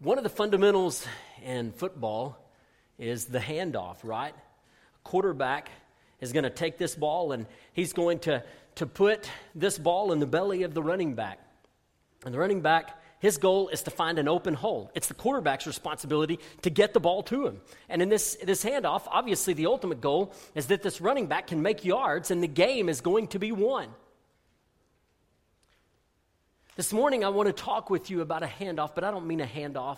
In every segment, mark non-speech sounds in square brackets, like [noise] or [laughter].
One of the fundamentals in football is the handoff, right? A quarterback is going to take this ball and he's going to, to put this ball in the belly of the running back. And the running back, his goal is to find an open hole. It's the quarterback's responsibility to get the ball to him. And in this, this handoff, obviously the ultimate goal is that this running back can make yards and the game is going to be won. This morning, I want to talk with you about a handoff, but I don't mean a handoff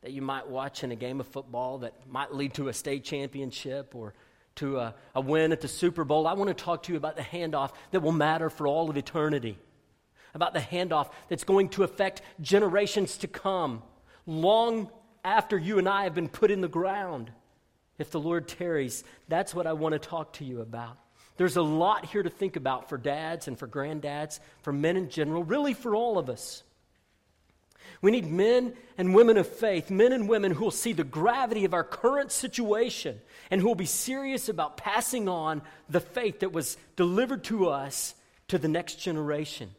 that you might watch in a game of football that might lead to a state championship or to a, a win at the Super Bowl. I want to talk to you about the handoff that will matter for all of eternity, about the handoff that's going to affect generations to come, long after you and I have been put in the ground. If the Lord tarries, that's what I want to talk to you about. There's a lot here to think about for dads and for granddads, for men in general, really for all of us. We need men and women of faith, men and women who will see the gravity of our current situation and who will be serious about passing on the faith that was delivered to us to the next generation.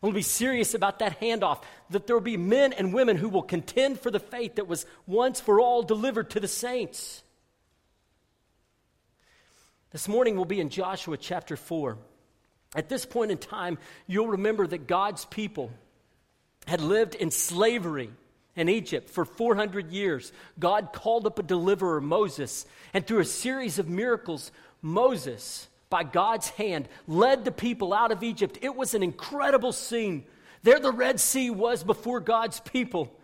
We'll be serious about that handoff, that there will be men and women who will contend for the faith that was once for all delivered to the saints. This morning we'll be in Joshua chapter 4. At this point in time, you'll remember that God's people had lived in slavery in Egypt for 400 years. God called up a deliverer, Moses, and through a series of miracles, Moses, by God's hand, led the people out of Egypt. It was an incredible scene. There, the Red Sea was before God's people.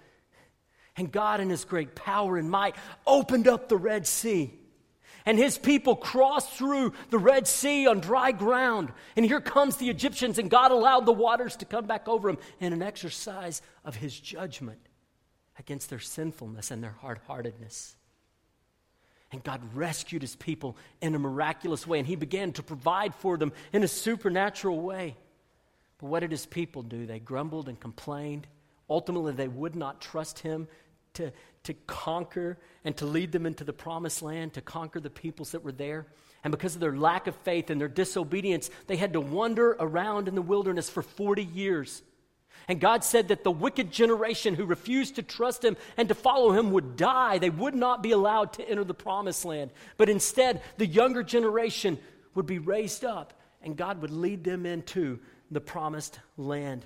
And God, in His great power and might, opened up the Red Sea and his people crossed through the Red Sea on dry ground. And here comes the Egyptians, and God allowed the waters to come back over them in an exercise of his judgment against their sinfulness and their hard heartedness. And God rescued his people in a miraculous way, and he began to provide for them in a supernatural way. But what did his people do? They grumbled and complained. Ultimately, they would not trust him to, to conquer and to lead them into the promised land, to conquer the peoples that were there. And because of their lack of faith and their disobedience, they had to wander around in the wilderness for 40 years. And God said that the wicked generation who refused to trust Him and to follow Him would die. They would not be allowed to enter the promised land. But instead, the younger generation would be raised up and God would lead them into the promised land.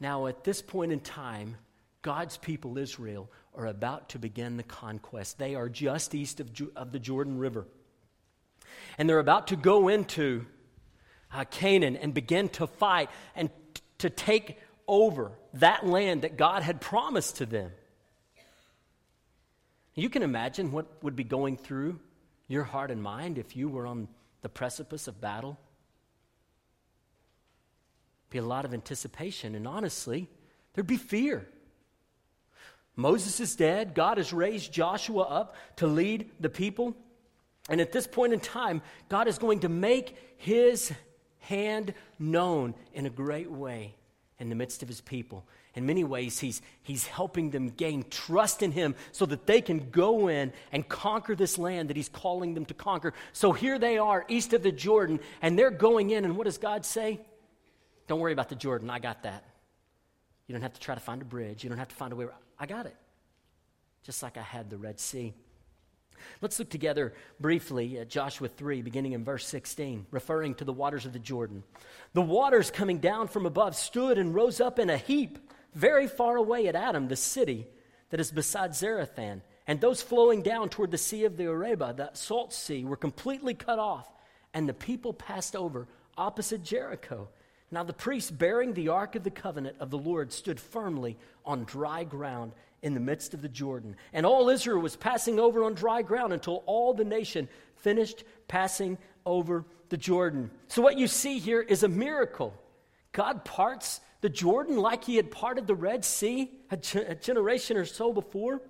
Now, at this point in time, God's people, Israel, are about to begin the conquest. They are just east of, of the Jordan River. And they're about to go into uh, Canaan and begin to fight and t- to take over that land that God had promised to them. You can imagine what would be going through your heart and mind if you were on the precipice of battle be a lot of anticipation, and honestly, there'd be fear. Moses is dead. God has raised Joshua up to lead the people. And at this point in time, God is going to make his hand known in a great way in the midst of his people. In many ways, he's, he's helping them gain trust in him so that they can go in and conquer this land that he's calling them to conquer. So here they are, east of the Jordan, and they're going in, and what does God say? Don't worry about the Jordan. I got that. You don't have to try to find a bridge. You don't have to find a way. I got it. Just like I had the Red Sea. Let's look together briefly at Joshua 3, beginning in verse 16, referring to the waters of the Jordan. The waters coming down from above stood and rose up in a heap very far away at Adam, the city that is beside Zarethan. And those flowing down toward the Sea of the Arabah, the salt sea, were completely cut off, and the people passed over opposite Jericho. Now the priests bearing the ark of the covenant of the Lord stood firmly on dry ground in the midst of the Jordan. And all Israel was passing over on dry ground until all the nation finished passing over the Jordan. So what you see here is a miracle. God parts the Jordan like he had parted the Red Sea a, a generation or so before.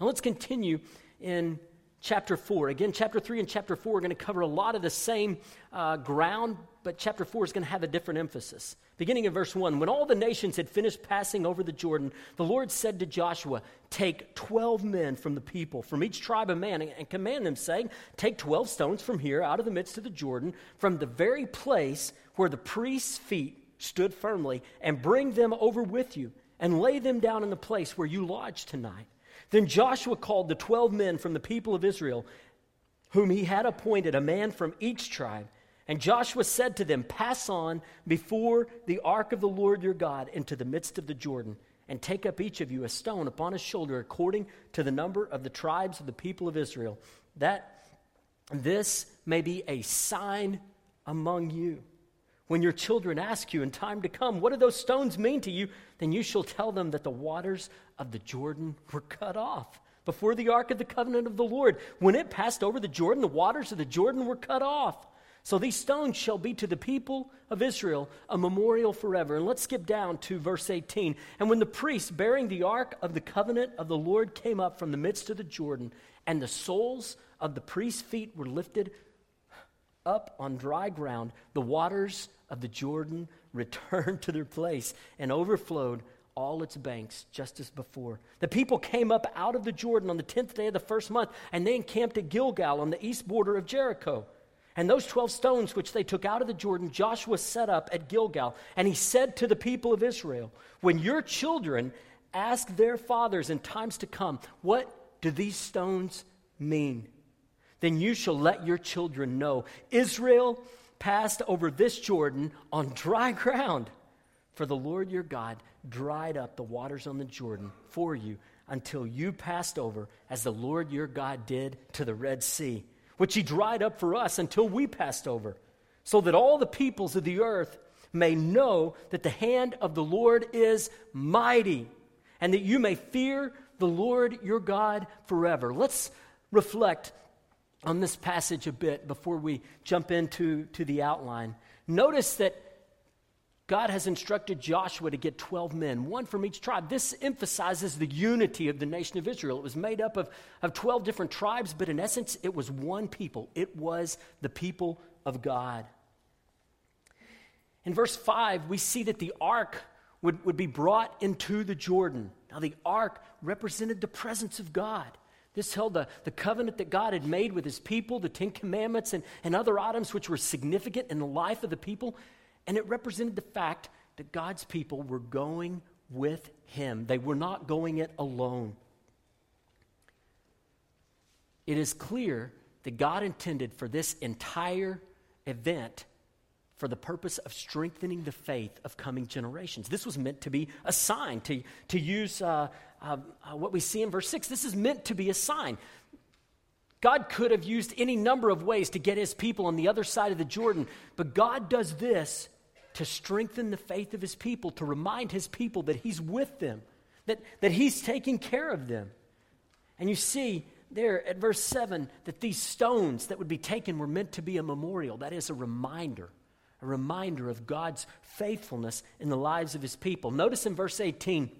Now let's continue in chapter 4. Again, chapter 3 and chapter 4 are going to cover a lot of the same uh, ground, but chapter 4 is going to have a different emphasis. Beginning in verse 1 When all the nations had finished passing over the Jordan, the Lord said to Joshua, Take 12 men from the people, from each tribe of man, and command them, saying, Take 12 stones from here, out of the midst of the Jordan, from the very place where the priest's feet stood firmly, and bring them over with you, and lay them down in the place where you lodge tonight. Then Joshua called the twelve men from the people of Israel, whom he had appointed, a man from each tribe. And Joshua said to them, Pass on before the ark of the Lord your God into the midst of the Jordan, and take up each of you a stone upon his shoulder, according to the number of the tribes of the people of Israel, that this may be a sign among you. When your children ask you in time to come, What do those stones mean to you? then you shall tell them that the waters of the Jordan were cut off before the ark of the covenant of the Lord. When it passed over the Jordan, the waters of the Jordan were cut off. So these stones shall be to the people of Israel a memorial forever. And let's skip down to verse 18. And when the priests bearing the ark of the covenant of the Lord came up from the midst of the Jordan, and the soles of the priests' feet were lifted up on dry ground, the waters of the Jordan [laughs] returned to their place and overflowed all its banks just as before. The people came up out of the Jordan on the tenth day of the first month, and they encamped at Gilgal on the east border of Jericho. And those 12 stones which they took out of the Jordan, Joshua set up at Gilgal. And he said to the people of Israel, When your children ask their fathers in times to come, What do these stones mean? Then you shall let your children know Israel passed over this Jordan on dry ground. For the Lord your God dried up the waters on the Jordan for you until you passed over, as the Lord your God did to the Red Sea which he dried up for us until we passed over, so that all the peoples of the earth may know that the hand of the Lord is mighty, and that you may fear the Lord your God forever. Let's reflect on this passage a bit before we jump into to the outline. Notice that God has instructed Joshua to get 12 men, one from each tribe. This emphasizes the unity of the nation of Israel. It was made up of, of 12 different tribes, but in essence, it was one people. It was the people of God. In verse 5, we see that the ark would, would be brought into the Jordan. Now, the ark represented the presence of God. This held the, the covenant that God had made with his people, the Ten Commandments, and, and other items which were significant in the life of the people. And it represented the fact that God's people were going with him, they were not going it alone. It is clear that God intended for this entire event for the purpose of strengthening the faith of coming generations. This was meant to be a sign, to, to use uh, uh, uh, what we see in verse 6. This is meant to be a sign. God could have used any number of ways to get his people on the other side of the Jordan, but God does this to strengthen the faith of his people, to remind his people that he's with them, that, that he's taking care of them. And you see there at verse 7 that these stones that would be taken were meant to be a memorial. That is a reminder, a reminder of God's faithfulness in the lives of his people. Notice in verse 18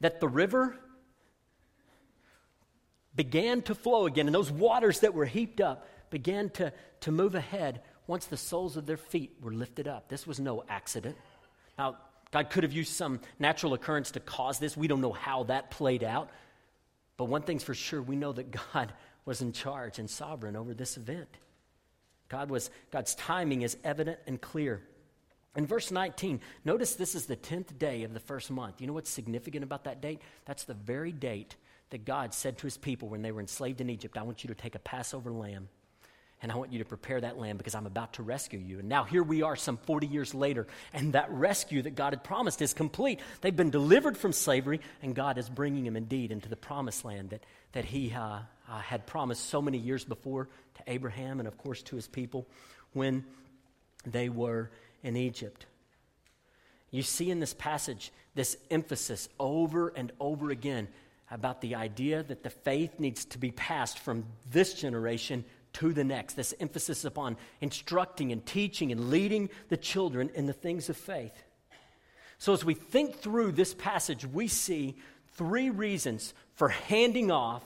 that the river began to flow again, and those waters that were heaped up began to, to move ahead once the soles of their feet were lifted up. This was no accident. Now, God could have used some natural occurrence to cause this. We don't know how that played out. But one thing's for sure we know that [laughs] God was in charge and sovereign over this event. God was, God's timing is evident and clear. In verse 19, notice this is the 10th day of the first month. You know what's significant about that date? That's the very date that God said to his people when they were enslaved in Egypt, I want you to take a Passover lamb and I want you to prepare that lamb because I'm about to rescue you. And now here we are some 40 years later, and that rescue that God had promised is complete. They've been delivered from slavery, and God is bringing them indeed into the promised land that, that He uh, uh, had promised so many years before to Abraham and, of course, to His people when they were in Egypt. You see in this passage this emphasis over and over again about the idea that the faith needs to be passed from this generation to the next. This emphasis upon instructing and teaching and leading the children in the things of faith. So, as we think through this passage, we see three reasons for handing off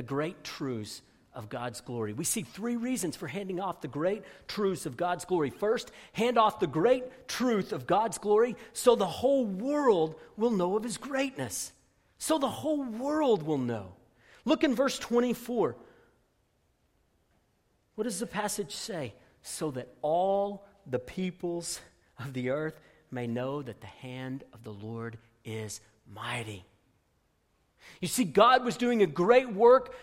the great truths of God's glory. We see three reasons for handing off the great truths of God's glory. First, hand off the great truth of God's glory so the whole world will know of his greatness. So the whole world will know. Look in verse 24. What does the passage say? So that all the peoples of the earth may know that the hand of the Lord is mighty. You see, God was doing a great work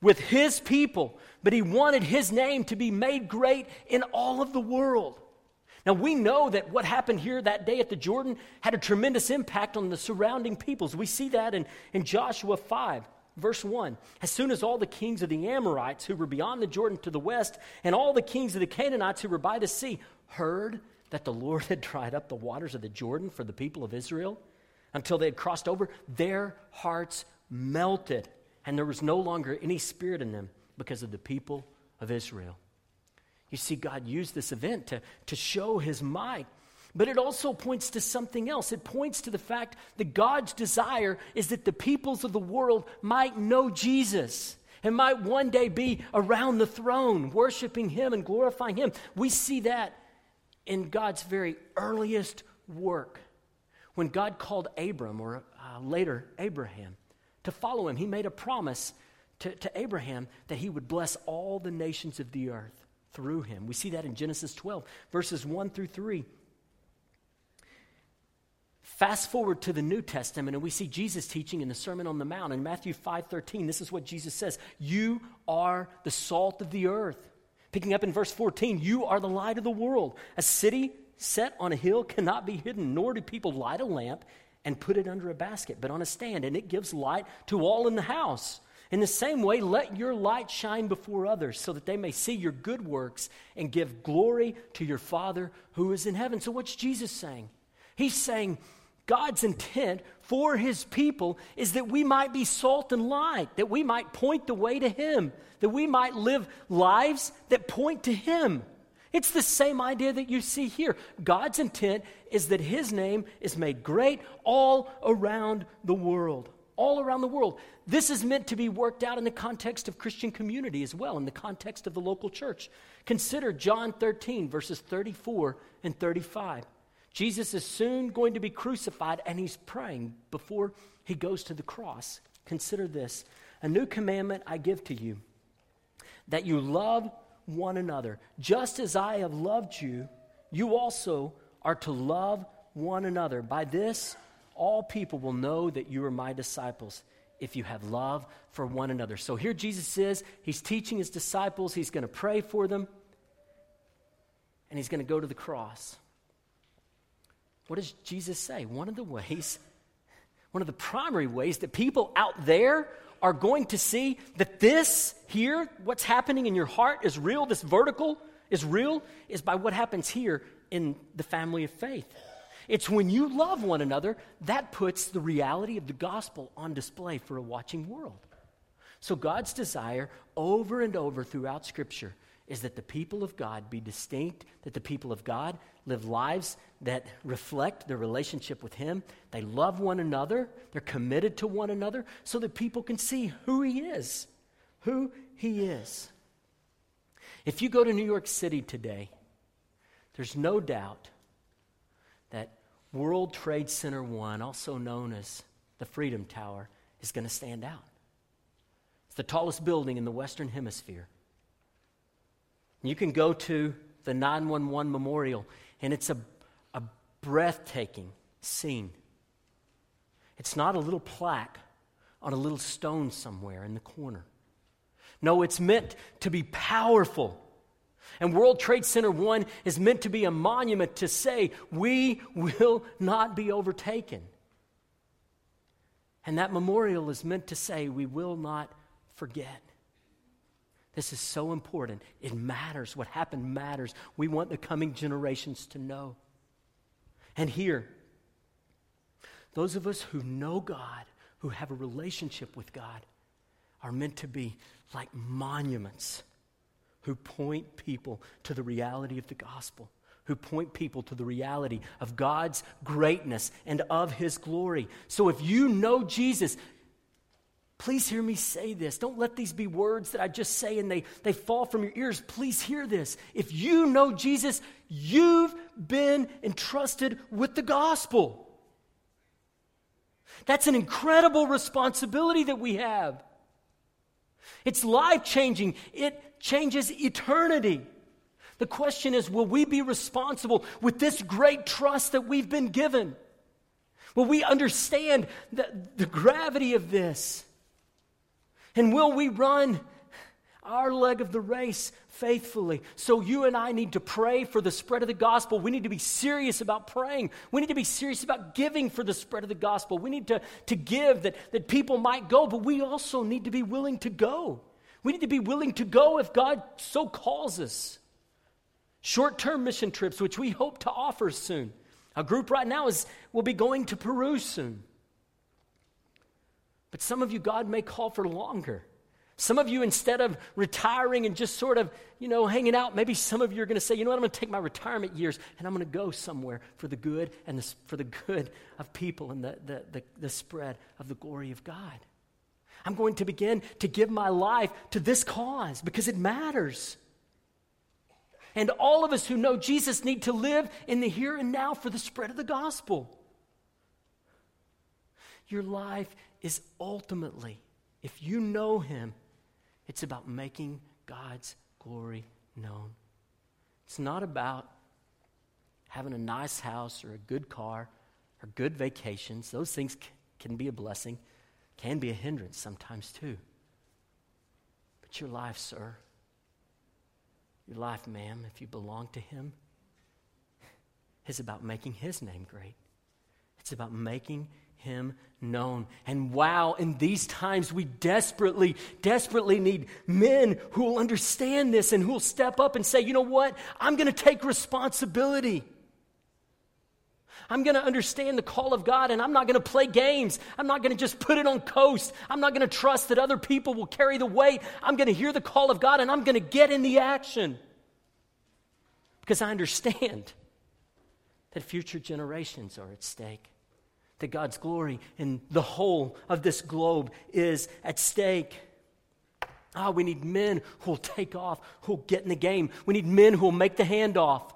with his people, but he wanted his name to be made great in all of the world. Now, we know that what happened here that day at the Jordan had a tremendous impact on the surrounding peoples. We see that in, in Joshua 5, verse 1. As soon as all the kings of the Amorites who were beyond the Jordan to the west, and all the kings of the Canaanites who were by the sea, heard that the Lord had dried up the waters of the Jordan for the people of Israel until they had crossed over, their hearts melted, and there was no longer any spirit in them because of the people of Israel. You see, God used this event to, to show his might. But it also points to something else. It points to the fact that God's desire is that the peoples of the world might know Jesus and might one day be around the throne, worshiping him and glorifying him. We see that in God's very earliest work. When God called Abram, or uh, later Abraham, to follow him, he made a promise to, to Abraham that he would bless all the nations of the earth through him. We see that in Genesis 12, verses 1 through 3. Fast forward to the New Testament, and we see Jesus teaching in the Sermon on the Mount. In Matthew 5 13, this is what Jesus says You are the salt of the earth. Picking up in verse 14, you are the light of the world. A city set on a hill cannot be hidden, nor do people light a lamp and put it under a basket, but on a stand, and it gives light to all in the house. In the same way, let your light shine before others so that they may see your good works and give glory to your Father who is in heaven. So, what's Jesus saying? He's saying God's intent for his people is that we might be salt and light, that we might point the way to him, that we might live lives that point to him. It's the same idea that you see here. God's intent is that his name is made great all around the world all around the world. This is meant to be worked out in the context of Christian community as well, in the context of the local church. Consider John 13, verses 34 and 35. Jesus is soon going to be crucified, and he's praying before he goes to the cross. Consider this A new commandment I give to you, that you love one another. Just as I have loved you, you also are to love one another. By this, all people will know that you are my disciples if you have love for one another. So here Jesus is, he's teaching his disciples, he's going to pray for them, and he's going to go to the cross. What does Jesus say? One of the ways, one of the primary ways that people out there are going to see that this here, what's happening in your heart is real, this vertical is real, is by what happens here in the family of faith. It's when you love one another that puts the reality of the gospel on display for a watching world. So, God's desire over and over throughout Scripture is that the people of God be distinct, that the people of God live lives that reflect their relationship with Him. They love one another, they're committed to one another, so that people can see who He is. Who He is. If you go to New York City today, there's no doubt that World Trade Center 1, also known as the Freedom Tower, is going to stand out. It's the tallest building in the Western Hemisphere. You can go to the 911 Memorial, and it's a, a breathtaking scene. It's not a little plaque on a little stone somewhere in the corner. No, it's meant to be powerful and World Trade Center 1 is meant to be a monument to say, we will not be overtaken. And that memorial is meant to say, we will not forget. This is so important. It matters. What happened matters. We want the coming generations to know. And here, those of us who know God, who have a relationship with God, are meant to be like monuments who point people to the reality of the gospel, who point people to the reality of God's greatness and of his glory. So if you know Jesus, please hear me say this. Don't let these be words that I just say and they, they fall from your ears. Please hear this. If you know Jesus, you've been entrusted with the gospel. That's an incredible responsibility that we have. It's life changing. It changes eternity. The question is will we be responsible with this great trust that we've been given? Will we understand the, the gravity of this? And will we run our leg of the race faithfully. So, you and I need to pray for the spread of the gospel. We need to be serious about praying. We need to be serious about giving for the spread of the gospel. We need to, to give that, that people might go, but we also need to be willing to go. We need to be willing to go if God so calls us. Short term mission trips, which we hope to offer soon. A group right now is will be going to Peru soon. But some of you, God may call for longer. Some of you, instead of retiring and just sort of, you know, hanging out, maybe some of you are going to say, you know what, I'm going to take my retirement years and I'm going to go somewhere for the good and the, for the good of people and the, the, the, the spread of the glory of God. I'm going to begin to give my life to this cause because it matters. And all of us who know Jesus need to live in the here and now for the spread of the gospel. Your life is ultimately, if you know Him, it's about making God's glory known. It's not about having a nice house or a good car or good vacations. Those things can be a blessing, can be a hindrance sometimes too. But your life, sir, your life, ma'am, if you belong to Him, is about making His name great. It's about making him known. And wow, in these times, we desperately, desperately need men who will understand this and who will step up and say, you know what? I'm going to take responsibility. I'm going to understand the call of God and I'm not going to play games. I'm not going to just put it on coast. I'm not going to trust that other people will carry the weight. I'm going to hear the call of God and I'm going to get in the action. Because I understand [laughs] that future generations are at stake that God's glory in the whole of this globe is at stake. Ah, we need men who will take off, who will get in the game. We need men who will make the handoff.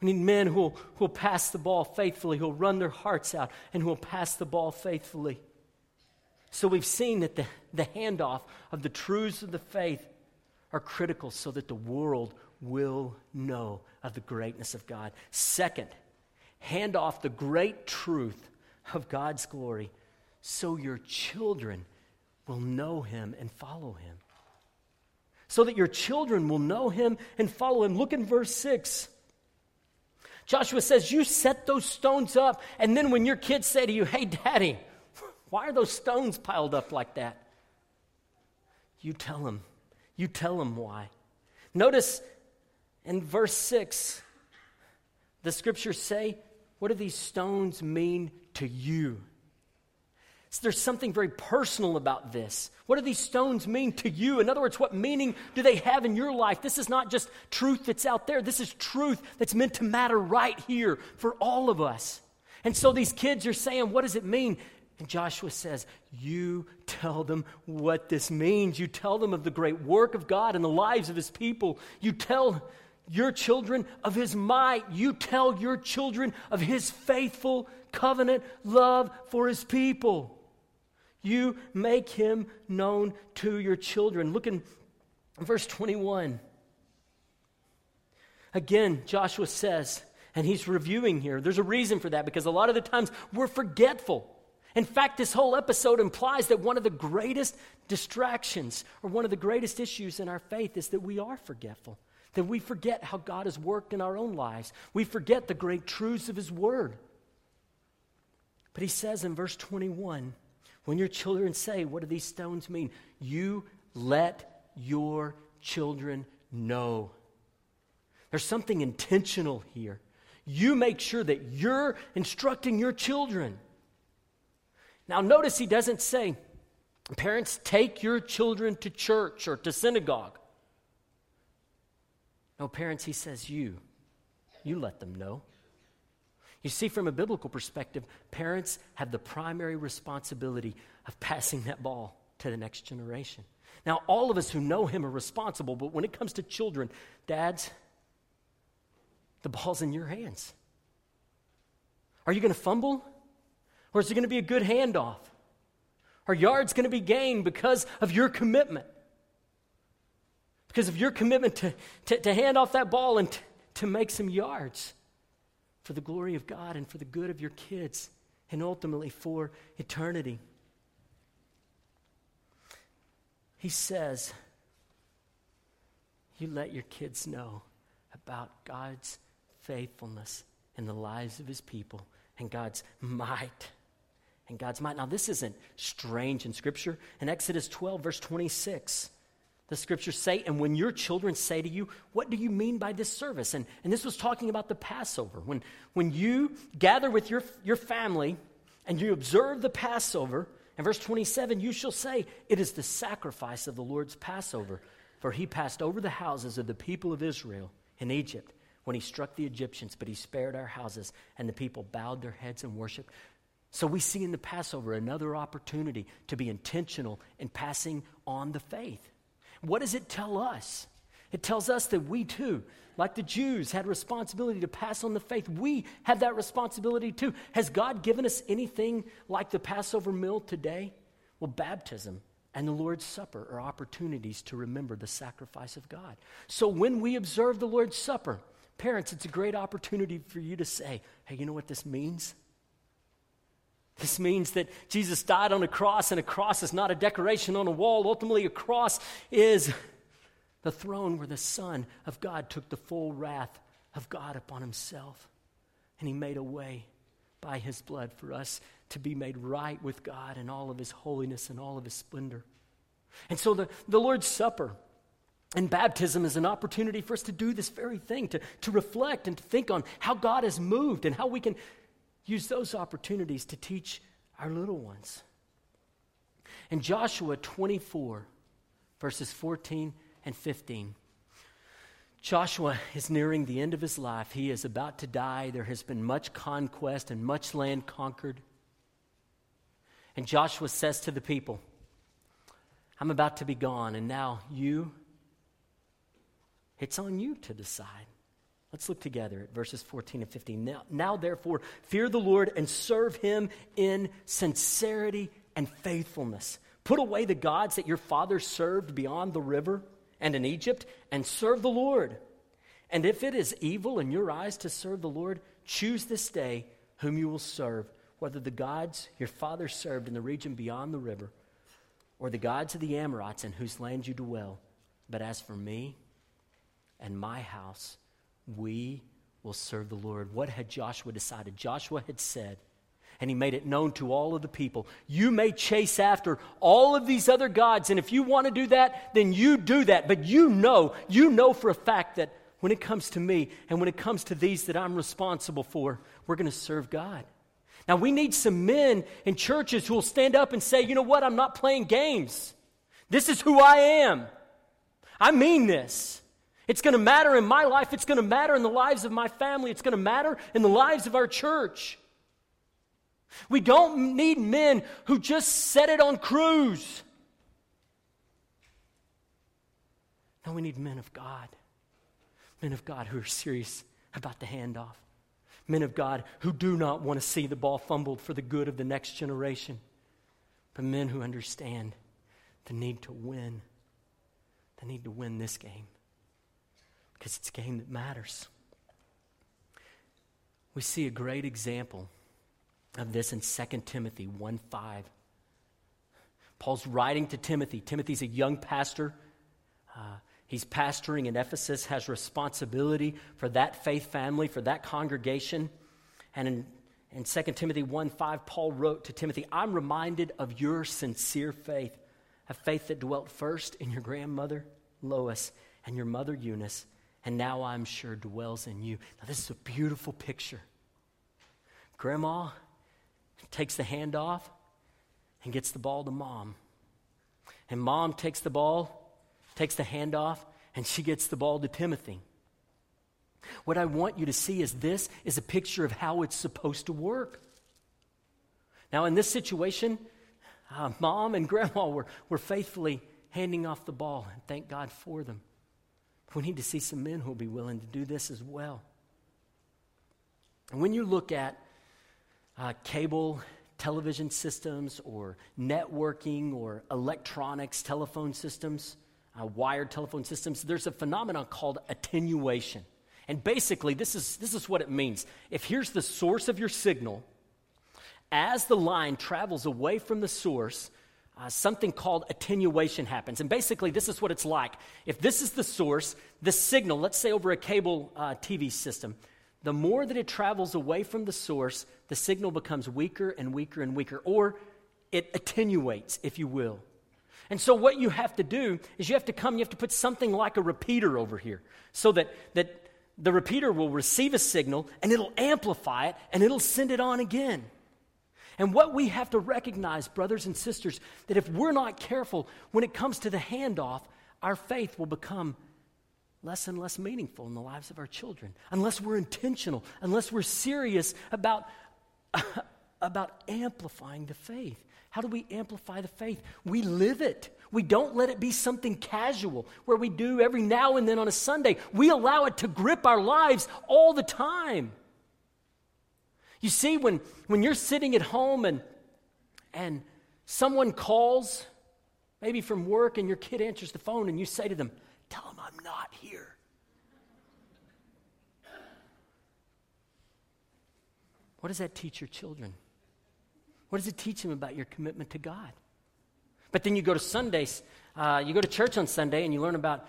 We need men who will, who will pass the ball faithfully, who will run their hearts out, and who will pass the ball faithfully. So we've seen that the, the handoff of the truths of the faith are critical so that the world will know of the greatness of God. Second, hand off the great truth of God's glory so your children will know him and follow him. So that your children will know him and follow him. Look in verse 6. Joshua says, You set those stones up, and then when your kids say to you, Hey, daddy, why are those stones piled up like that? You tell them. You tell them why. Notice in verse 6, the scriptures say, what do these stones mean to you? So there's something very personal about this. What do these stones mean to you? In other words, what meaning do they have in your life? This is not just truth that's out there. This is truth that's meant to matter right here for all of us. And so these kids are saying, What does it mean? And Joshua says, You tell them what this means. You tell them of the great work of God in the lives of his people. You tell your children of his might. You tell your children of his faithful covenant love for his people. You make him known to your children. Look in verse 21. Again, Joshua says, and he's reviewing here. There's a reason for that because a lot of the times we're forgetful. In fact, this whole episode implies that one of the greatest distractions or one of the greatest issues in our faith is that we are forgetful that we forget how God has worked in our own lives. We forget the great truths of His Word. But He says in verse 21 when your children say, What do these stones mean? You let your children know. There's something intentional here. You make sure that you're instructing your children. Now, notice he doesn't say, Parents, take your children to church or to synagogue. No, parents, he says, you. You let them know. You see, from a biblical perspective, parents have the primary responsibility of passing that ball to the next generation. Now, all of us who know him are responsible, but when it comes to children, dads, the ball's in your hands. Are you going to fumble? Or is it going to be a good handoff? Are yards going to be gained because of your commitment? Because of your commitment to, to, to, hand off that ball and t- to make some yards for the glory of God and for the good of your kids and ultimately for eternity. He says, You let your kids know about God's faithfulness in the lives of his people and God's might. And God's might. Now, this isn't strange in Scripture. In Exodus 12, verse 26, the scriptures say, and when your children say to you, What do you mean by this service? And, and this was talking about the Passover. When, when you gather with your, your family and you observe the Passover, in verse 27, you shall say, It is the sacrifice of the Lord's Passover, for he passed over the houses of the people of Israel in Egypt when he struck the Egyptians, but he spared our houses, and the people bowed their heads and worshiped. So we see in the Passover another opportunity to be intentional in passing on the faith. What does it tell us? It tells us that we too, like the Jews, had responsibility to pass on the faith. We have that responsibility too. Has God given us anything like the Passover meal today? Well, baptism and the Lord's Supper are opportunities to remember the sacrifice of God. So when we observe the Lord's Supper, parents, it's a great opportunity for you to say, hey, you know what this means? This means that Jesus died on a cross, and a cross is not a decoration on a wall. Ultimately, a cross is the throne where the Son of God took the full wrath of God upon himself. And he made a way by his blood for us to be made right with God in all of his holiness and all of his splendor. And so the, the Lord's Supper and baptism is an opportunity for us to do this very thing, to, to reflect and to think on how God has moved and how we can use those opportunities to teach our little ones. In Joshua 24, verses 14 and 15, Joshua is nearing the end of his life. He is about to die. There has been much conquest and much land conquered. And Joshua says to the people, I'm about to be gone, and now you, it's on you to decide. Let's look together at verses 14 and 15. Now, now, therefore, fear the Lord and serve him in sincerity and faithfulness. Put away the gods that your fathers served beyond the river and in Egypt, and serve the Lord. And if it is evil in your eyes to serve the Lord, choose this day whom you will serve, whether the gods your fathers served in the region beyond the river, or the gods of the Amorites in whose land you dwell. But as for me and my house, we will serve the Lord. What had Joshua decided? Joshua had said, and he made it known to all of the people. You may chase after all of these other gods, and if you want to do that, then you do that. But you know, you know for a fact that when it comes to me and when it comes to these that I'm responsible for, we're going to serve God. Now, we need some men in churches who will stand up and say, you know what, I'm not playing games. This is who I am. I mean this. It's going to matter in my life. It's going to matter in the lives of my family. It's going to matter in the lives of our church. We don't need men who just set it on cruise. No, we need men of God. Men of God who are serious about the handoff. Men of God who do not want to see the ball fumbled for the good of the next generation. But men who understand the need to win. The need to win this game because it's a game that matters. We see a great example of this in 2 Timothy 1 5. Paul's writing to Timothy. Timothy's a young pastor. Uh, he's pastoring in Ephesus, has responsibility for that faith family, for that congregation. And in, in 2 Timothy 1 5, Paul wrote to Timothy, I'm reminded of your sincere faith, a faith that dwelt first in your grandmother Lois and your mother Eunice and now I'm sure dwells in you. Now, this is a beautiful picture. Grandma takes the hand off and gets the ball to mom. And mom takes the ball, takes the hand off, and she gets the ball to Timothy. What I want you to see is this is a picture of how it's supposed to work. Now, in this situation, uh, mom and [laughs] grandma were, were faithfully handing off the ball, and thank God for them. We need to see some men who will be willing to do this as well. And when you look at uh, cable television systems or networking or electronics, telephone systems, uh, wired telephone systems, there's a phenomenon called attenuation. And basically, this is, this is what it means. If here's the source of your signal, as the line travels away from the source, uh, something called attenuation happens. And basically, this is what it's like. If this is the source, the signal, let's say over a cable uh, TV system, the more that it travels away from the source, the signal becomes weaker and weaker and weaker, or it attenuates, if you will. And so, what you have to do is you have to come, you have to put something like a repeater over here so that, that the repeater will receive a signal and it'll amplify it and it'll send it on again. And what we have to recognize, brothers and sisters, that if we're not careful when it comes to the handoff, our faith will become less and less meaningful in the lives of our children unless we're intentional, unless we're serious about, [laughs] about amplifying the faith. How do we amplify the faith? We live it. We don't let it be something casual where we do every now and then on a Sunday. We allow it to grip our lives all the time. You see, when, when you're sitting at home and, and someone calls, maybe from work, and your kid answers the phone, and you say to them, Tell them I'm not here. What does that teach your children? What does it teach them about your commitment to God? But then you go to Sundays, uh, you go to church on Sunday, and you learn about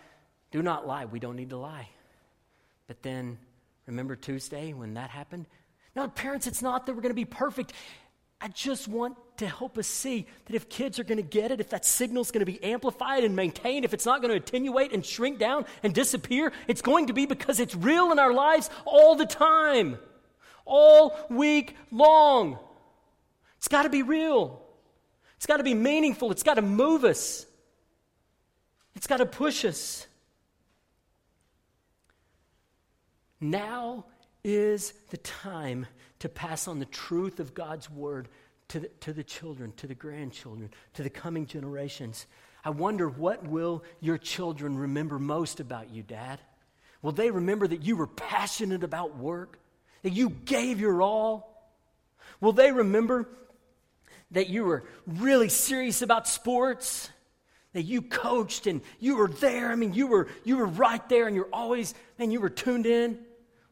do not lie. We don't need to lie. But then remember Tuesday when that happened? Now, parents, it's not that we're going to be perfect. I just want to help us see that if kids are going to get it, if that signal is going to be amplified and maintained, if it's not going to attenuate and shrink down and disappear, it's going to be because it's real in our lives all the time, all week long. It's got to be real. It's got to be meaningful. It's got to move us. It's got to push us. Now is the time to pass on the truth of God's word to the, to the children, to the grandchildren, to the coming generations. I wonder what will your children remember most about you, Dad? Will they remember that you were passionate about work? That you gave your all? Will they remember that you were really serious about sports? That you coached and you were there. I mean, you were, you were right there and you're always, man, you were tuned in.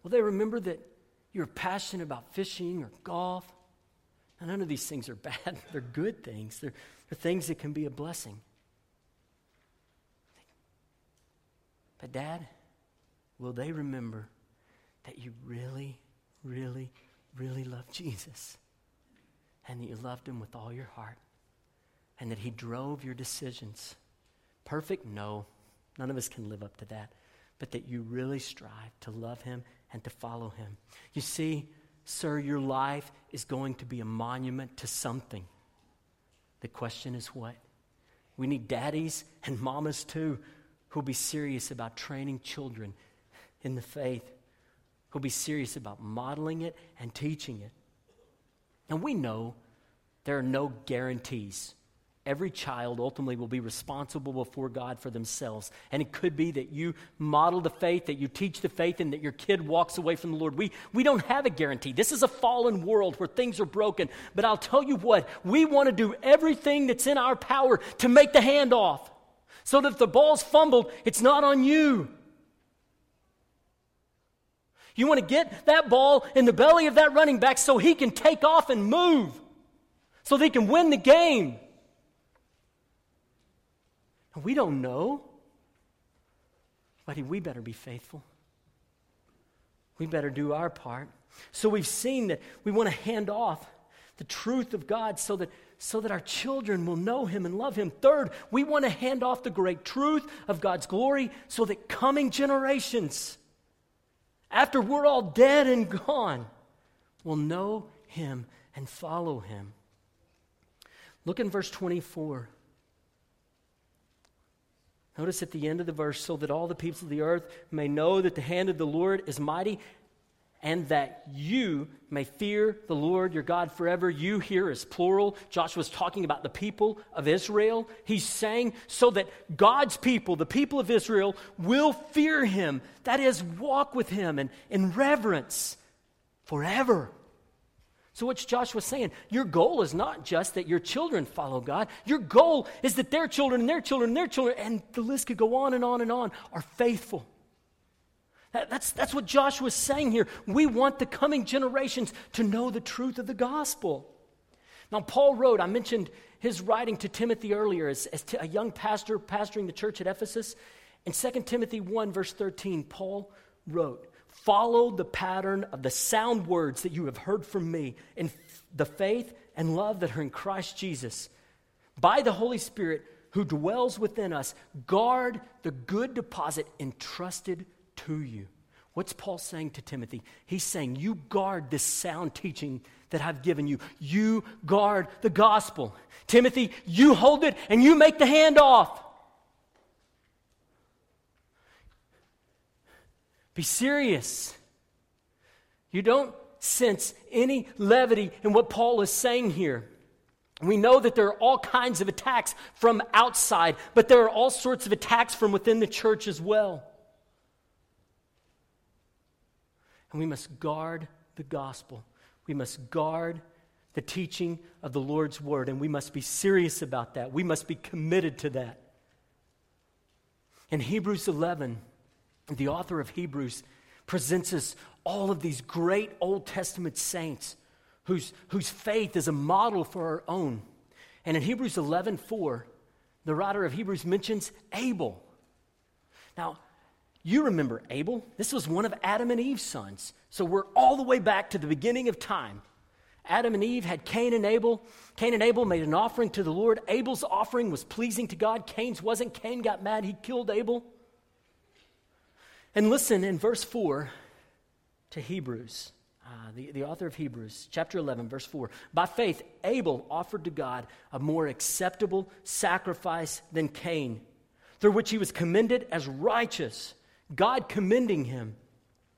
Will they remember that you're passionate about fishing or golf? Now, none of these things are [laughs] bad. They're good things. They're, they're things that can be a blessing. But, Dad, will they remember that you really, really, really love Jesus? And that you loved him with all your heart? And that he drove your decisions? Perfect? No. None of us can live up to that. But that you really strive to love him and to follow him. You see, sir, your life is going to be a monument to something. The question is what? We need daddies and mamas too who'll be serious about training children in the faith, who'll be serious about modeling it and teaching it. And we know there are no guarantees every child ultimately will be responsible before God for themselves. And it could be that you model the faith, that you teach the faith, and that your kid walks away from the Lord. We, we don't have a guarantee. This is a fallen world where things are broken. But I'll tell you what, we want to do everything that's in our power to make the handoff so that if the ball's fumbled, it's not on you. You want to get that ball in the belly of that running back so he can take off and move, so they can win the game. We don't know. But we better be faithful. We better do our part. So we've seen that we want to hand off the truth of God so that, so that our children will know Him and love Him. Third, we want to hand off the great truth of God's glory so that coming generations, after we're all dead and gone, will know Him and follow Him. Look in verse 24. Notice at the end of the verse, so that all the peoples of the earth may know that the hand of the Lord is mighty, and that you may fear the Lord your God forever. You here is plural. Joshua's talking about the people of Israel. He's saying, so that God's people, the people of Israel, will fear him. That is, walk with him and in reverence forever. So, what's Joshua saying? Your goal is not just that your children follow God. Your goal is that their children and their children and their children, and the list could go on and on and on, are faithful. That, that's, that's what Joshua's saying here. We want the coming generations to know the truth of the gospel. Now, Paul wrote, I mentioned his writing to Timothy earlier as, as a young pastor pastoring the church at Ephesus. In 2 Timothy 1, verse 13, Paul wrote, Follow the pattern of the sound words that you have heard from me in the faith and love that are in Christ Jesus. By the Holy Spirit who dwells within us, guard the good deposit entrusted to you. What's Paul saying to Timothy? He's saying, You guard this sound teaching that I've given you. You guard the gospel. Timothy, you hold it and you make the handoff. Be serious. You don't sense any levity in what Paul is saying here. We know that there are all kinds of attacks from outside, but there are all sorts of attacks from within the church as well. And we must guard the gospel. We must guard the teaching of the Lord's word, and we must be serious about that. We must be committed to that. In Hebrews 11, the author of Hebrews presents us all of these great Old Testament saints whose, whose faith is a model for our own. And in Hebrews 11 4, the writer of Hebrews mentions Abel. Now, you remember Abel. This was one of Adam and Eve's sons. So we're all the way back to the beginning of time. Adam and Eve had Cain and Abel. Cain and Abel made an offering to the Lord. Abel's offering was pleasing to God. Cain's wasn't. Cain got mad. He killed Abel. And listen in verse 4 to Hebrews, uh, the, the author of Hebrews, chapter 11, verse 4. By faith, Abel offered to God a more acceptable sacrifice than Cain, through which he was commended as righteous, God commending him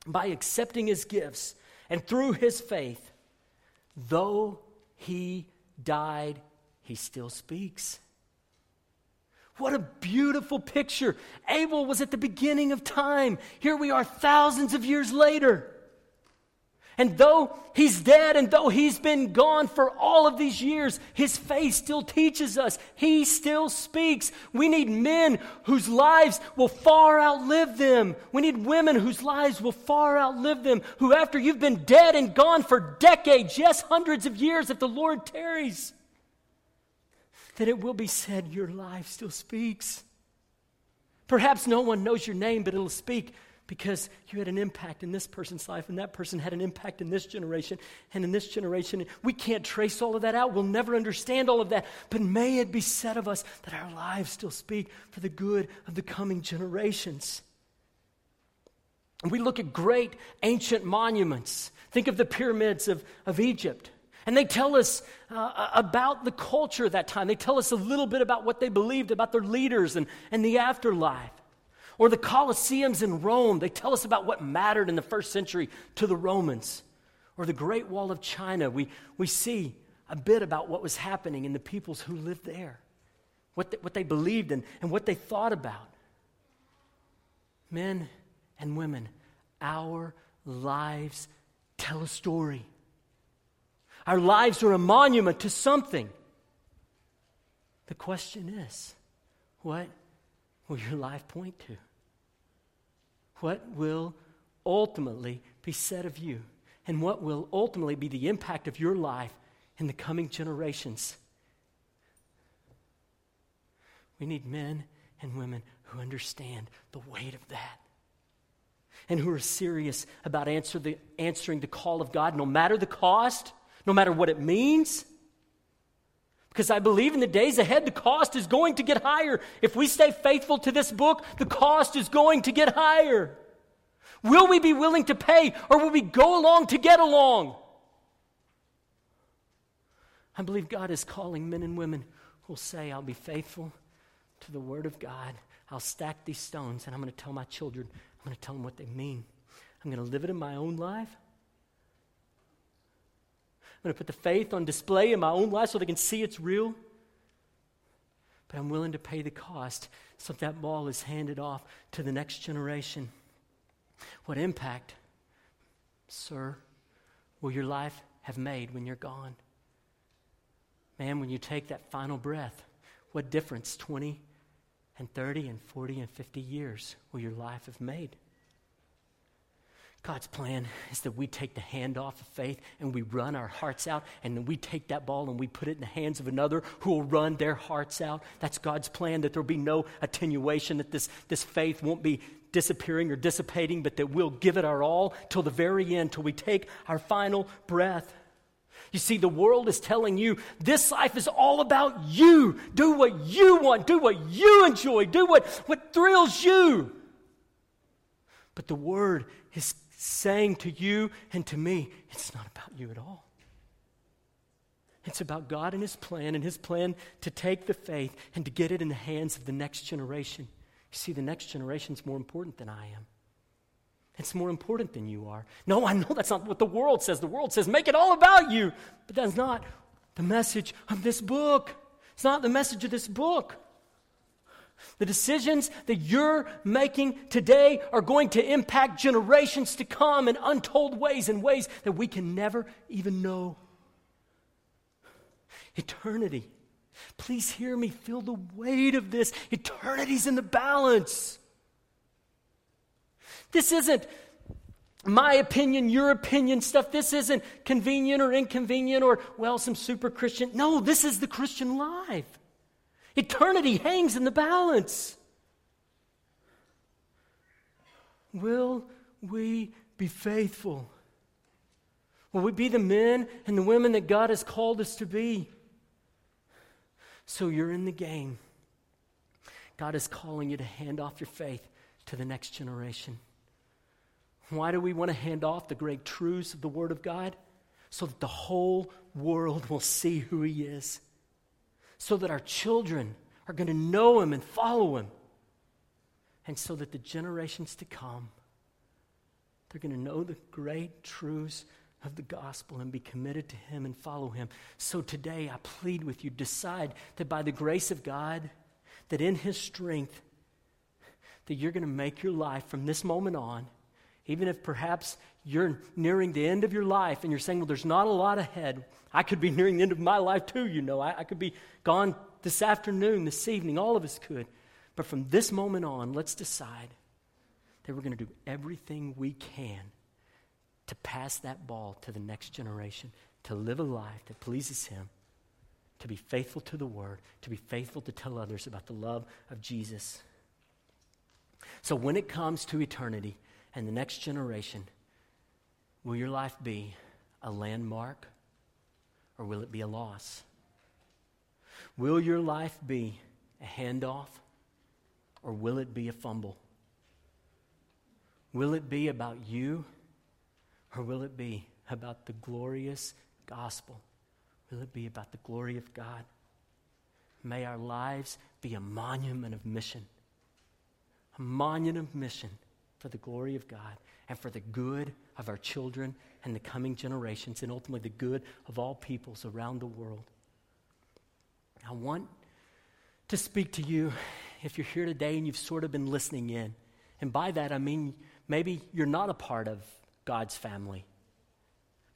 by accepting his gifts. And through his faith, though he died, he still speaks. What a beautiful picture. Abel was at the beginning of time. Here we are thousands of years later. And though he's dead and though he's been gone for all of these years, his face still teaches us. He still speaks. We need men whose lives will far outlive them. We need women whose lives will far outlive them, who, after you've been dead and gone for decades, yes, hundreds of years, if the Lord tarries, that it will be said, Your life still speaks. Perhaps no one knows your name, but it'll speak because you had an impact in this person's life, and that person had an impact in this generation, and in this generation. We can't trace all of that out. We'll never understand all of that. But may it be said of us that our lives still speak for the good of the coming generations. And we look at great ancient monuments. Think of the pyramids of, of Egypt. And they tell us uh, about the culture at that time. They tell us a little bit about what they believed about their leaders and, and the afterlife. Or the Colosseums in Rome, they tell us about what mattered in the first century to the Romans. Or the Great Wall of China, we, we see a bit about what was happening in the peoples who lived there, what they, what they believed in, and what they thought about. Men and women, our lives tell a story. Our lives are a monument to something. The question is what will your life point to? What will ultimately be said of you? And what will ultimately be the impact of your life in the coming generations? We need men and women who understand the weight of that and who are serious about answer the, answering the call of God, no matter the cost, no matter what it means. Because I believe in the days ahead, the cost is going to get higher. If we stay faithful to this book, the cost is going to get higher. Will we be willing to pay or will we go along to get along? I believe God is calling men and women who will say, I'll be faithful to the Word of God. I'll stack these stones and I'm going to tell my children, I'm going to tell them what they mean. I'm going to live it in my own life. I'm going to put the faith on display in my own life so they can see it's real. But I'm willing to pay the cost so that, ball is handed off to the next generation. What impact, sir, will your life have made when you're gone. Man, when you take that final breath, what difference 20 and 30 and 40 and 50 years will your life have made? God's plan is that we take the hand off of faith and we run our hearts out, and then we take that ball and we put it in the hands of another who will run their hearts out. That's God's plan, that there'll be no attenuation, that this, this faith won't be disappearing or dissipating, but that we'll give it our all till the very end, till we take our final breath. You see, the world is telling you this life is all about you. Do what you want, do what you enjoy, do what, what thrills you. But the word is saying to you and to me, it's not about you at all. It's about God and His plan, and His plan to take the faith and to get it in the hands of the next generation. You see, the next generation is more important than I am. It's more important than you are. No, I know that's not what the world says. The world says, make it all about you. But that's not the message of this book. It's not the message of this book. The decisions that you're making today are going to impact generations to come in untold ways, in ways that we can never even know. Eternity. Please hear me feel the weight of this. Eternity's in the balance. This isn't my opinion, your opinion stuff. This isn't convenient or inconvenient or, well, some super Christian. No, this is the Christian life. Eternity hangs in the balance. Will we be faithful? Will we be the men and the women that God has called us to be? So you're in the game. God is calling you to hand off your faith to the next generation. Why do we want to hand off the great truths of the Word of God? So that the whole world will see who He is so that our children are going to know him and follow him. And so that the generations to come, they're going to know the great truths of the gospel and be committed to him and follow him. So today I plead with you decide that by the grace of God, that in his strength, that you're going to make your life from this moment on, even if perhaps you're nearing the end of your life and you're saying, well, there's not a lot ahead. I could be [laughs] nearing the end of my life too, you know. I, I could be gone this afternoon, this evening. All of us could. But from this moment on, let's decide that we're going to do everything we can to pass that ball to the next generation, to live a life that pleases Him, to be faithful to the Word, to be faithful to tell others about the love of Jesus. So when it comes to eternity and the next generation, will your life be a landmark or will it be a loss? Will your life be a handoff or will it be a fumble? Will it be about you or will it be about the glorious gospel? Will it be about the glory of God? May our lives be a monument of mission, a monument of mission for the glory of God and for the good of our children and the coming generations, and ultimately the good of all peoples around the world. I want to speak to you if you're here today and you've sort of been listening in. And by that, I mean maybe you're not a part of God's family.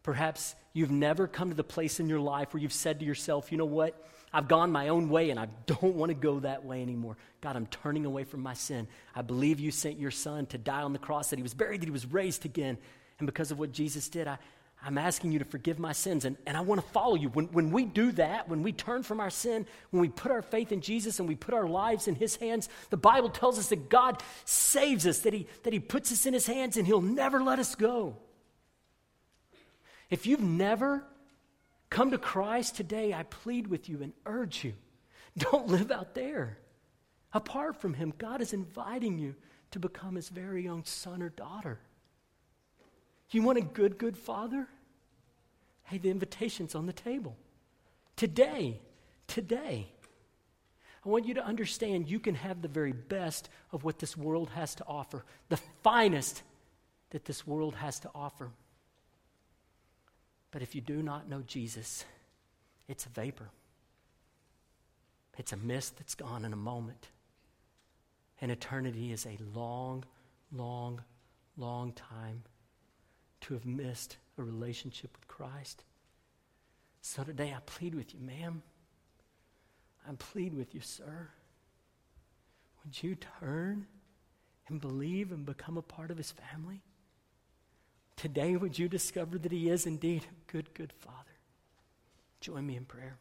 Perhaps you've never come to the place in your life where you've said to yourself, you know what? I've gone my own way and I don't want to go that way anymore. God, I'm turning away from my sin. I believe you sent your son to die on the cross, that he was buried, that he was raised again. And because of what Jesus did, I, I'm asking you to forgive my sins. And, and I want to follow you. When, when we do that, when we turn from our sin, when we put our faith in Jesus and we put our lives in his hands, the Bible tells us that God saves us, that he, that he puts us in his hands and he'll never let us go. If you've never come to Christ today, I plead with you and urge you [laughs] don't live out there. Apart from Him, God is inviting you to become His very own son or daughter. You want a good, good father? Hey, the invitation's on the table. Today, today, I want you to understand you can have the very best of what this world has to offer, the finest that this world has to offer. But if you do not know Jesus, it's a vapor. It's a mist that's gone in a moment. And eternity is a long, long, long time to have missed a relationship with Christ. So today I plead with you, ma'am. I plead with you, sir. Would you turn and believe and become a part of his family? Today, would you discover that he is indeed a good, good father? Join me in prayer.